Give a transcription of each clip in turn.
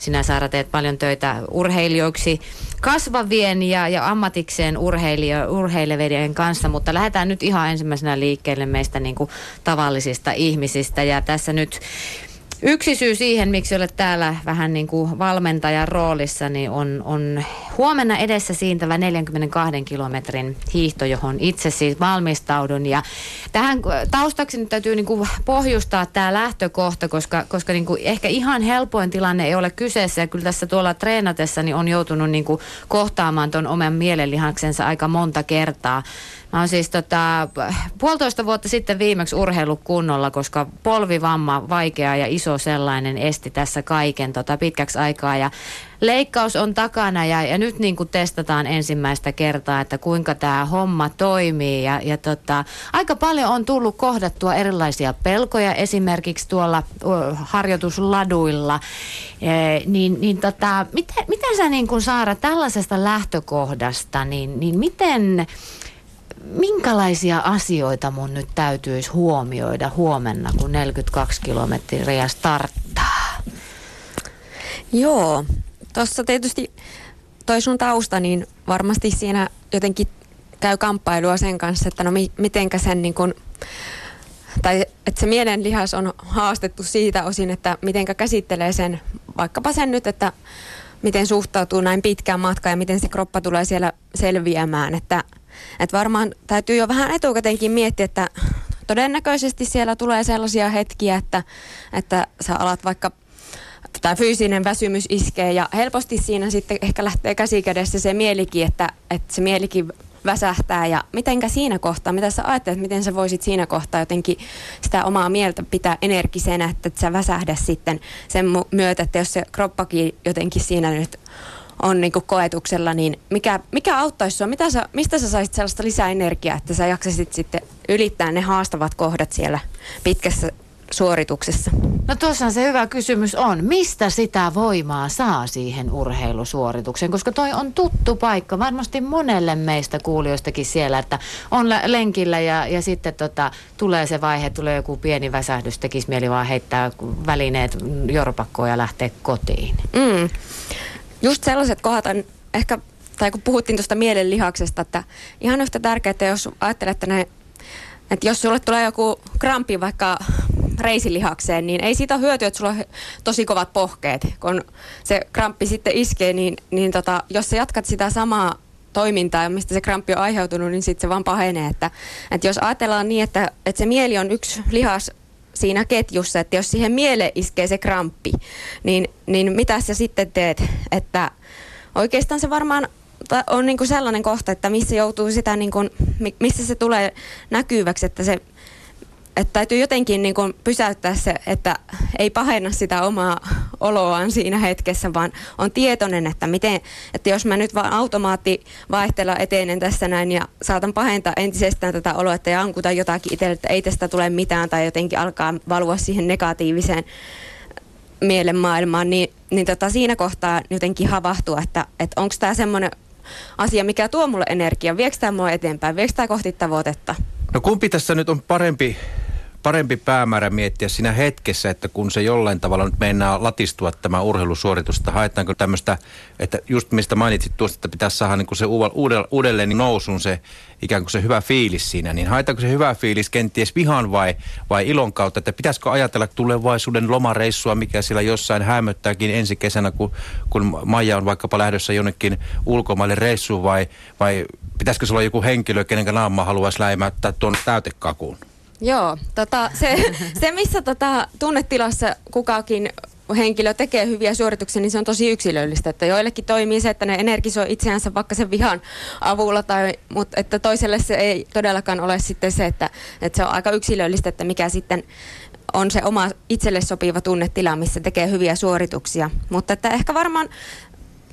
sinä Saara teet paljon töitä urheilijoiksi kasvavien ja, ja ammatikseen urheilevien kanssa, mutta lähdetään nyt ihan ensimmäisenä liikkeelle meistä niin kuin tavallisista ihmisistä. Ja tässä nyt Yksi syy siihen, miksi olet täällä vähän niin kuin valmentajan roolissa, niin on, on huomenna edessä siintävä 42 kilometrin hiihto, johon itse siis valmistaudun. Ja tähän taustaksi nyt täytyy niin kuin pohjustaa tämä lähtökohta, koska, koska niin kuin ehkä ihan helpoin tilanne ei ole kyseessä. Ja kyllä tässä tuolla treenatessa niin on joutunut niin kuin kohtaamaan tuon oman mielenlihaksensa aika monta kertaa. Mä oon siis tota, puolitoista vuotta sitten viimeksi urheilu kunnolla, koska polvivamma, vaikea ja iso sellainen, esti tässä kaiken tota, pitkäksi aikaa. Ja leikkaus on takana ja, ja nyt niin kuin testataan ensimmäistä kertaa, että kuinka tämä homma toimii. Ja, ja tota, aika paljon on tullut kohdattua erilaisia pelkoja esimerkiksi tuolla uh, harjoitusladuilla. E, niin, niin tota, miten, miten sä niin kuin Saara tällaisesta lähtökohdasta, niin, niin miten minkälaisia asioita mun nyt täytyisi huomioida huomenna, kun 42 kilometriä starttaa? Joo, tuossa tietysti toi sun tausta, niin varmasti siinä jotenkin käy kamppailua sen kanssa, että no mi- mitenkä sen niin kun, tai että se mielenlihas on haastettu siitä osin, että mitenkä käsittelee sen, vaikkapa sen nyt, että miten suhtautuu näin pitkään matkaan ja miten se kroppa tulee siellä selviämään, että – että varmaan täytyy jo vähän etukäteenkin miettiä, että todennäköisesti siellä tulee sellaisia hetkiä, että, että sä alat vaikka tämä fyysinen väsymys iskee ja helposti siinä sitten ehkä lähtee käsikädessä se mielikin, että, että se mielikin väsähtää. Ja mitenkä siinä kohtaa, mitä sä ajattelet, miten sä voisit siinä kohtaa jotenkin sitä omaa mieltä pitää energisenä, että et sä väsähdä sitten sen myötä, että jos se kroppakin jotenkin siinä nyt on niin kuin koetuksella, niin mikä, mikä auttaisi sinua? Mitä sä, mistä sä saisit sellaista lisää energiaa, että sä jaksasit sitten ylittää ne haastavat kohdat siellä pitkässä suorituksessa? No tuossa se hyvä kysymys on, mistä sitä voimaa saa siihen urheilusuoritukseen, koska toi on tuttu paikka varmasti monelle meistä kuulijoistakin siellä, että on lenkillä ja, ja sitten tota, tulee se vaihe, tulee joku pieni väsähdys, tekisi mieli vaan heittää välineet jorpakkoon ja lähteä kotiin. Mm just sellaiset kohdat on ehkä, tai kun puhuttiin tuosta mielenlihaksesta, että ihan yhtä tärkeää, että jos ajattelet, että, ne, että jos sulle tulee joku krampi vaikka reisilihakseen, niin ei siitä ole hyötyä, että sulla on tosi kovat pohkeet. Kun se kramppi sitten iskee, niin, niin tota, jos sä jatkat sitä samaa toimintaa, mistä se kramppi on aiheutunut, niin sitten se vaan pahenee. Että, että jos ajatellaan niin, että, että se mieli on yksi lihas siinä ketjussa, että jos siihen mieleen iskee se kramppi, niin, niin mitä sä sitten teet? Että oikeastaan se varmaan on niin kuin sellainen kohta, että missä joutuu sitä, niin kuin, missä se tulee näkyväksi, että se että täytyy jotenkin niin kuin pysäyttää se, että ei pahenna sitä omaa oloaan siinä hetkessä, vaan on tietoinen, että, miten, että jos mä nyt vaan automaatti vaihtella eteinen tässä näin ja saatan pahentaa entisestään tätä oloa, että jankuta jotakin itselle, että ei tästä tule mitään tai jotenkin alkaa valua siihen negatiiviseen mielenmaailmaan, niin, niin tota siinä kohtaa jotenkin havahtua, että, että onko tämä semmoinen asia, mikä tuo mulle energiaa, viekö tämä mua eteenpäin, viekö tämä kohti tavoitetta? No kumpi tässä nyt on parempi parempi päämäärä miettiä siinä hetkessä, että kun se jollain tavalla nyt meinaa latistua tämä urheilusuoritus, että haetaanko tämmöistä, että just mistä mainitsit tuosta, että pitäisi saada niin kuin se uudelleen nousun se ikään kuin se hyvä fiilis siinä, niin haetaanko se hyvä fiilis kenties vihan vai, vai ilon kautta, että pitäisikö ajatella tulevaisuuden lomareissua, mikä siellä jossain hämöttääkin ensi kesänä, kun, kun Maija on vaikkapa lähdössä jonnekin ulkomaille reissuun vai, vai pitäisikö se olla joku henkilö, kenen naama haluaisi läimäyttää tuon täytekakuun? Joo, tota, se, se missä tota, tunnetilassa kukakin henkilö tekee hyviä suorituksia, niin se on tosi yksilöllistä. Että joillekin toimii se, että ne energisoi itseänsä vaikka sen vihan avulla, tai, mutta että toiselle se ei todellakaan ole sitten se, että, että se on aika yksilöllistä, että mikä sitten on se oma itselle sopiva tunnetila, missä tekee hyviä suorituksia. Mutta että ehkä varmaan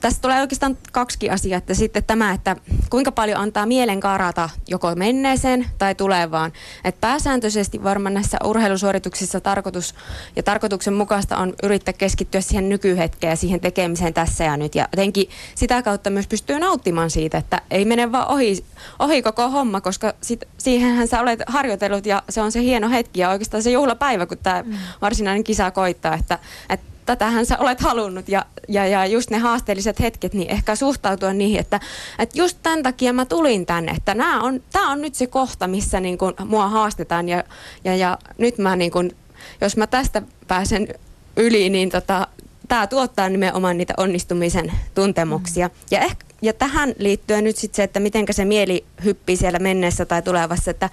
tässä tulee oikeastaan kaksi asiaa. Että sitten tämä, että kuinka paljon antaa mielen karata joko menneeseen tai tulevaan. Että pääsääntöisesti varmaan näissä urheilusuorituksissa tarkoitus ja tarkoituksen mukaista on yrittää keskittyä siihen nykyhetkeen ja siihen tekemiseen tässä ja nyt. Ja jotenkin sitä kautta myös pystyy nauttimaan siitä, että ei mene vaan ohi, ohi koko homma, koska sit, siihenhän sä olet harjoitellut ja se on se hieno hetki ja oikeastaan se juhlapäivä, kun tämä mm. varsinainen kisa koittaa. Että, että tätähän sä olet halunnut ja, ja, ja just ne haasteelliset hetket, niin ehkä suhtautua niihin, että, että just tämän takia mä tulin tänne, että nämä on, tämä on nyt se kohta, missä niin kuin mua haastetaan ja, ja, ja nyt mä niin kuin, jos mä tästä pääsen yli, niin tota, tämä tuottaa nimenomaan niitä onnistumisen tuntemuksia. Mm. Ja, ehkä, ja tähän liittyen nyt sitten se, että miten se mieli hyppii siellä menneessä tai tulevassa, että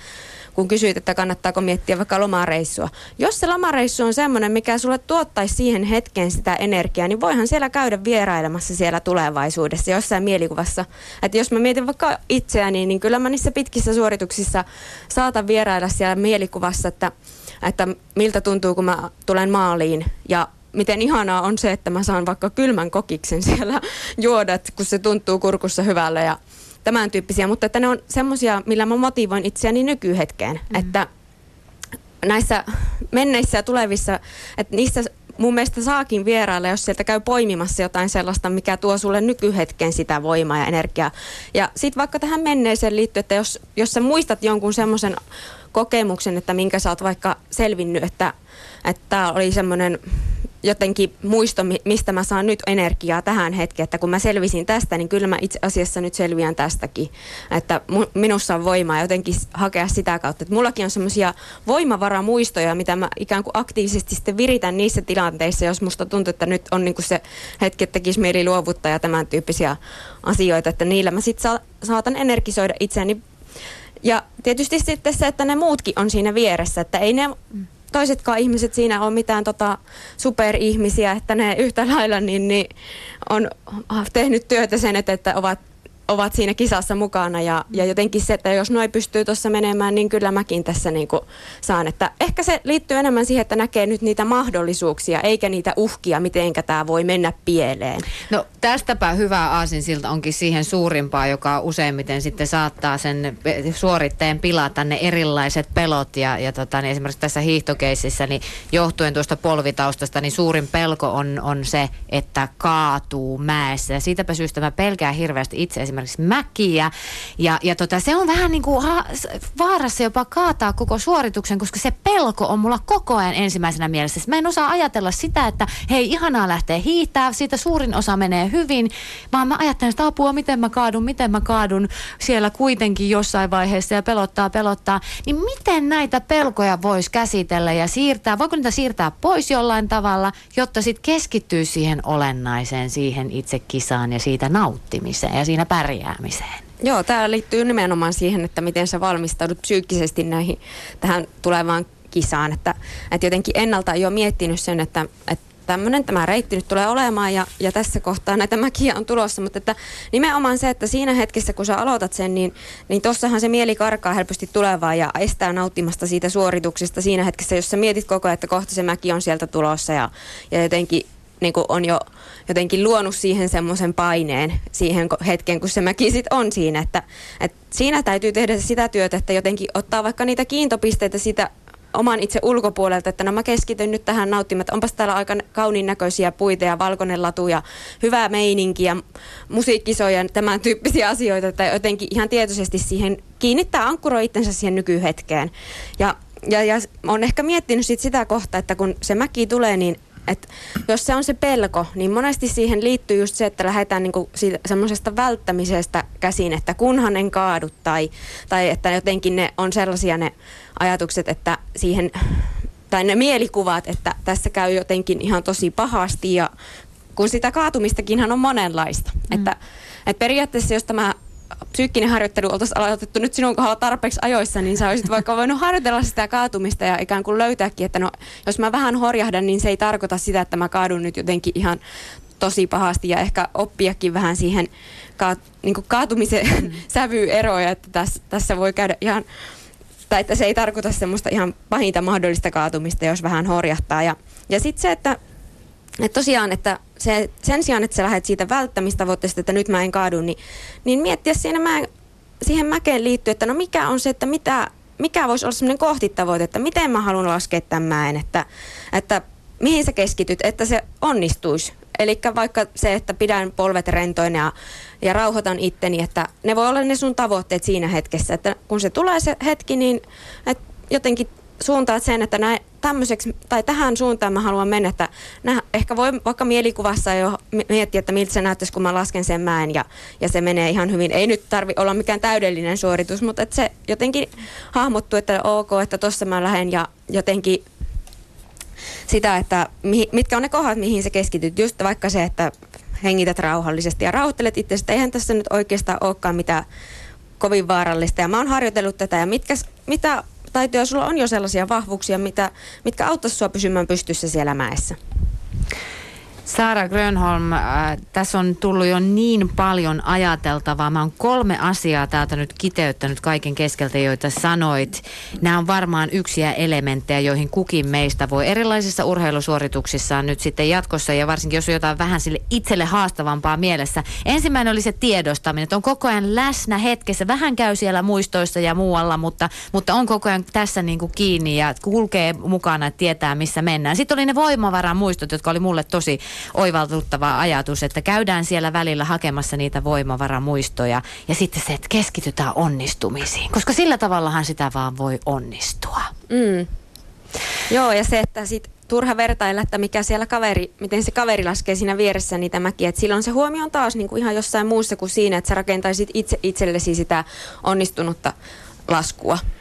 kun kysyit, että kannattaako miettiä vaikka lomareissua. Jos se lomareissu on semmoinen, mikä sulle tuottaisi siihen hetkeen sitä energiaa, niin voihan siellä käydä vierailemassa siellä tulevaisuudessa jossain mielikuvassa. Että jos mä mietin vaikka itseäni, niin kyllä mä niissä pitkissä suorituksissa saatan vierailla siellä mielikuvassa, että, että miltä tuntuu, kun mä tulen maaliin ja miten ihanaa on se, että mä saan vaikka kylmän kokiksen siellä juoda, kun se tuntuu kurkussa hyvälle ja tämän tyyppisiä, mutta että ne on semmoisia, millä mä motivoin itseäni nykyhetkeen, mm. että näissä menneissä ja tulevissa, että niissä mun mielestä saakin vierailla, jos sieltä käy poimimassa jotain sellaista, mikä tuo sulle nykyhetken sitä voimaa ja energiaa. Ja sitten vaikka tähän menneeseen liittyy, että jos, jos sä muistat jonkun semmoisen kokemuksen, että minkä sä oot vaikka selvinnyt, että tämä oli semmoinen jotenkin muisto, mistä mä saan nyt energiaa tähän hetkeen, että kun mä selvisin tästä, niin kyllä mä itse asiassa nyt selviän tästäkin. Että minussa on voimaa jotenkin hakea sitä kautta. Että mullakin on semmoisia voimavaramuistoja, mitä mä ikään kuin aktiivisesti sitten viritän niissä tilanteissa, jos musta tuntuu, että nyt on niin kuin se hetki, että tekisi mieli luovuttaa ja tämän tyyppisiä asioita, että niillä mä sitten sa- saatan energisoida itseäni ja tietysti sitten se, että ne muutkin on siinä vieressä, että ei ne toisetkaan ihmiset siinä on mitään tota superihmisiä, että ne yhtä lailla niin, niin on tehnyt työtä sen, että, että ovat ovat siinä kisassa mukana ja, ja jotenkin se, että jos noin pystyy tuossa menemään, niin kyllä mäkin tässä niin kuin saan. Että ehkä se liittyy enemmän siihen, että näkee nyt niitä mahdollisuuksia, eikä niitä uhkia, mitenkä tämä voi mennä pieleen. No tästäpä hyvä aasinsilta onkin siihen suurimpaa, joka useimmiten sitten saattaa sen suoritteen pilata ne erilaiset pelot ja, ja tota, niin esimerkiksi tässä hiihtokeisissä, niin johtuen tuosta polvitaustasta, niin suurin pelko on, on se, että kaatuu mäessä. Ja siitäpä syystä mä pelkään hirveästi itse esimerkiksi mäkiä. Ja, ja tota, se on vähän niin kuin ha, vaarassa jopa kaataa koko suorituksen, koska se pelko on mulla koko ajan ensimmäisenä mielessä. Mä en osaa ajatella sitä, että hei ihanaa lähtee hiihtää, siitä suurin osa menee hyvin, vaan mä ajattelen sitä apua, miten mä kaadun, miten mä kaadun siellä kuitenkin jossain vaiheessa ja pelottaa, pelottaa. Niin miten näitä pelkoja voisi käsitellä ja siirtää, voiko niitä siirtää pois jollain tavalla, jotta sitten keskittyy siihen olennaiseen, siihen itse kisaan ja siitä nauttimiseen ja siinä pär- pärjäämiseen. Joo, tämä liittyy nimenomaan siihen, että miten sä valmistaudut psyykkisesti näihin, tähän tulevaan kisaan. Että, että jotenkin ennalta jo miettinyt sen, että, että tämmöinen tämä reitti nyt tulee olemaan ja, ja tässä kohtaa näitä mäkiä on tulossa, mutta että nimenomaan se, että siinä hetkessä kun sä aloitat sen, niin, niin tossahan se mieli karkaa helposti tulevaa ja estää nauttimasta siitä suorituksesta siinä hetkessä, jos sä mietit koko ajan, että kohta se mäki on sieltä tulossa ja, ja jotenkin niin kuin on jo jotenkin luonut siihen semmoisen paineen siihen hetken, kun se mäki sit on siinä. Että, että siinä täytyy tehdä sitä työtä, että jotenkin ottaa vaikka niitä kiintopisteitä sitä oman itse ulkopuolelta, että no mä keskityn nyt tähän nauttimaan, onpas täällä aika kauniin näköisiä puita ja valkoinen latu ja hyvää meininki ja musiikkisoja ja tämän tyyppisiä asioita, että jotenkin ihan tietoisesti siihen kiinnittää ankkuroi itsensä siihen nykyhetkeen. Ja, ja, ja on ehkä miettinyt sit sitä kohtaa, että kun se mäki tulee, niin et jos se on se pelko, niin monesti siihen liittyy just se, että lähdetään niinku semmoisesta välttämisestä käsin, että kunhan en kaadu tai, tai että jotenkin ne on sellaisia ne ajatukset, että siihen, tai ne mielikuvat, että tässä käy jotenkin ihan tosi pahasti ja kun sitä kaatumistakinhan on monenlaista. Mm. Että, että periaatteessa jos tämä psyykkinen harjoittelu oltaisiin aloitettu nyt sinun kohdalla tarpeeksi ajoissa, niin sä olisit vaikka voinut harjoitella sitä kaatumista ja ikään kuin löytääkin, että no, jos mä vähän horjahdan, niin se ei tarkoita sitä, että mä kaadun nyt jotenkin ihan tosi pahasti ja ehkä oppiakin vähän siihen ka, niin kaatumisen mm. sävyeroja, että tässä, tässä voi käydä ihan, tai että se ei tarkoita semmoista ihan pahinta mahdollista kaatumista, jos vähän horjahtaa. Ja, ja sitten se, että, että tosiaan, että se, sen sijaan, että sä lähdet siitä välttämistavoitteesta, että nyt mä en kaadu, niin, niin miettiä siinä mä, siihen mäkeen liittyen, että no mikä on se, että mitä, mikä voisi olla semmoinen kohtitavoite, että miten mä haluan laskea tämän mäen, että, että mihin sä keskityt, että se onnistuisi. Eli vaikka se, että pidän polvet rentoina ja, ja rauhoitan itteni, että ne voi olla ne sun tavoitteet siinä hetkessä, että kun se tulee se hetki, niin että jotenkin suuntaat sen, että näin, tämmöiseksi, tai tähän suuntaan mä haluan mennä, että nää, ehkä voi vaikka mielikuvassa jo miettiä, että miltä se näyttäisi, kun mä lasken sen mäen ja, ja se menee ihan hyvin. Ei nyt tarvi olla mikään täydellinen suoritus, mutta että se jotenkin hahmottuu, että ok, että tossa mä lähden ja jotenkin sitä, että mitkä on ne kohdat, mihin sä keskityt. Just vaikka se, että hengität rauhallisesti ja rauhoittelet itse, että eihän tässä nyt oikeastaan olekaan mitään kovin vaarallista. Ja mä oon harjoitellut tätä ja mitkä, mitä taitoja sulla on jo sellaisia vahvuuksia, mitä, mitkä auttaisi sua pysymään pystyssä siellä mäessä? Saara Grönholm, äh, tässä on tullut jo niin paljon ajateltavaa. Mä oon kolme asiaa täältä nyt kiteyttänyt kaiken keskeltä, joita sanoit. Nämä on varmaan yksiä elementtejä, joihin kukin meistä voi erilaisissa urheilusuorituksissaan nyt sitten jatkossa ja varsinkin jos on jotain vähän sille itselle haastavampaa mielessä. Ensimmäinen oli se tiedostaminen, että on koko ajan läsnä hetkessä. Vähän käy siellä muistoissa ja muualla, mutta, mutta on koko ajan tässä niin kuin kiinni ja kulkee mukana, että tietää missä mennään. Sitten oli ne voimavaran muistot, jotka oli mulle tosi oivaltuttava ajatus, että käydään siellä välillä hakemassa niitä voimavaramuistoja ja sitten se, että keskitytään onnistumisiin, koska sillä tavallahan sitä vaan voi onnistua. Mm. Joo, ja se, että sit turha vertailla, että mikä siellä kaveri, miten se kaveri laskee siinä vieressä niitä mäkiä. Et silloin se huomio on taas niin kuin ihan jossain muussa kuin siinä, että sä rakentaisit itse itsellesi sitä onnistunutta laskua.